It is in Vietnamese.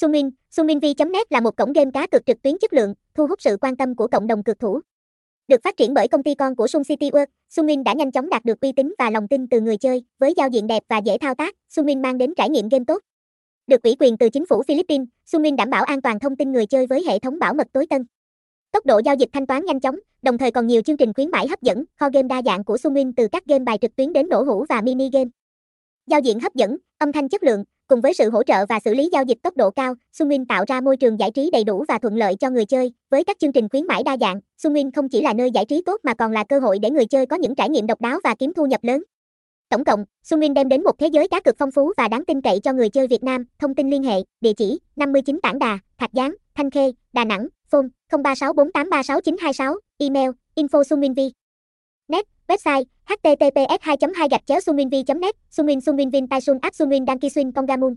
Sumin, suminvi.net là một cổng game cá cược trực tuyến chất lượng, thu hút sự quan tâm của cộng đồng cược thủ. Được phát triển bởi công ty con của Sun City World, Sumin đã nhanh chóng đạt được uy tín và lòng tin từ người chơi, với giao diện đẹp và dễ thao tác, Sumin mang đến trải nghiệm game tốt. Được ủy quyền từ chính phủ Philippines, Sumin đảm bảo an toàn thông tin người chơi với hệ thống bảo mật tối tân. Tốc độ giao dịch thanh toán nhanh chóng, đồng thời còn nhiều chương trình khuyến mãi hấp dẫn, kho game đa dạng của Sumin từ các game bài trực tuyến đến nổ hũ và mini game. Giao diện hấp dẫn, âm thanh chất lượng, cùng với sự hỗ trợ và xử lý giao dịch tốc độ cao, Sunwin tạo ra môi trường giải trí đầy đủ và thuận lợi cho người chơi. Với các chương trình khuyến mãi đa dạng, Sunwin không chỉ là nơi giải trí tốt mà còn là cơ hội để người chơi có những trải nghiệm độc đáo và kiếm thu nhập lớn. Tổng cộng, Sunwin đem đến một thế giới cá cược phong phú và đáng tin cậy cho người chơi Việt Nam. Thông tin liên hệ, địa chỉ 59 Tảng Đà, Thạch Giáng, Thanh Khê, Đà Nẵng, phone 0364836926, email info net website, https 2 2 gạch chéo suminvi net sumin suminvin tai sun app sumin đăng ký xuyên congamun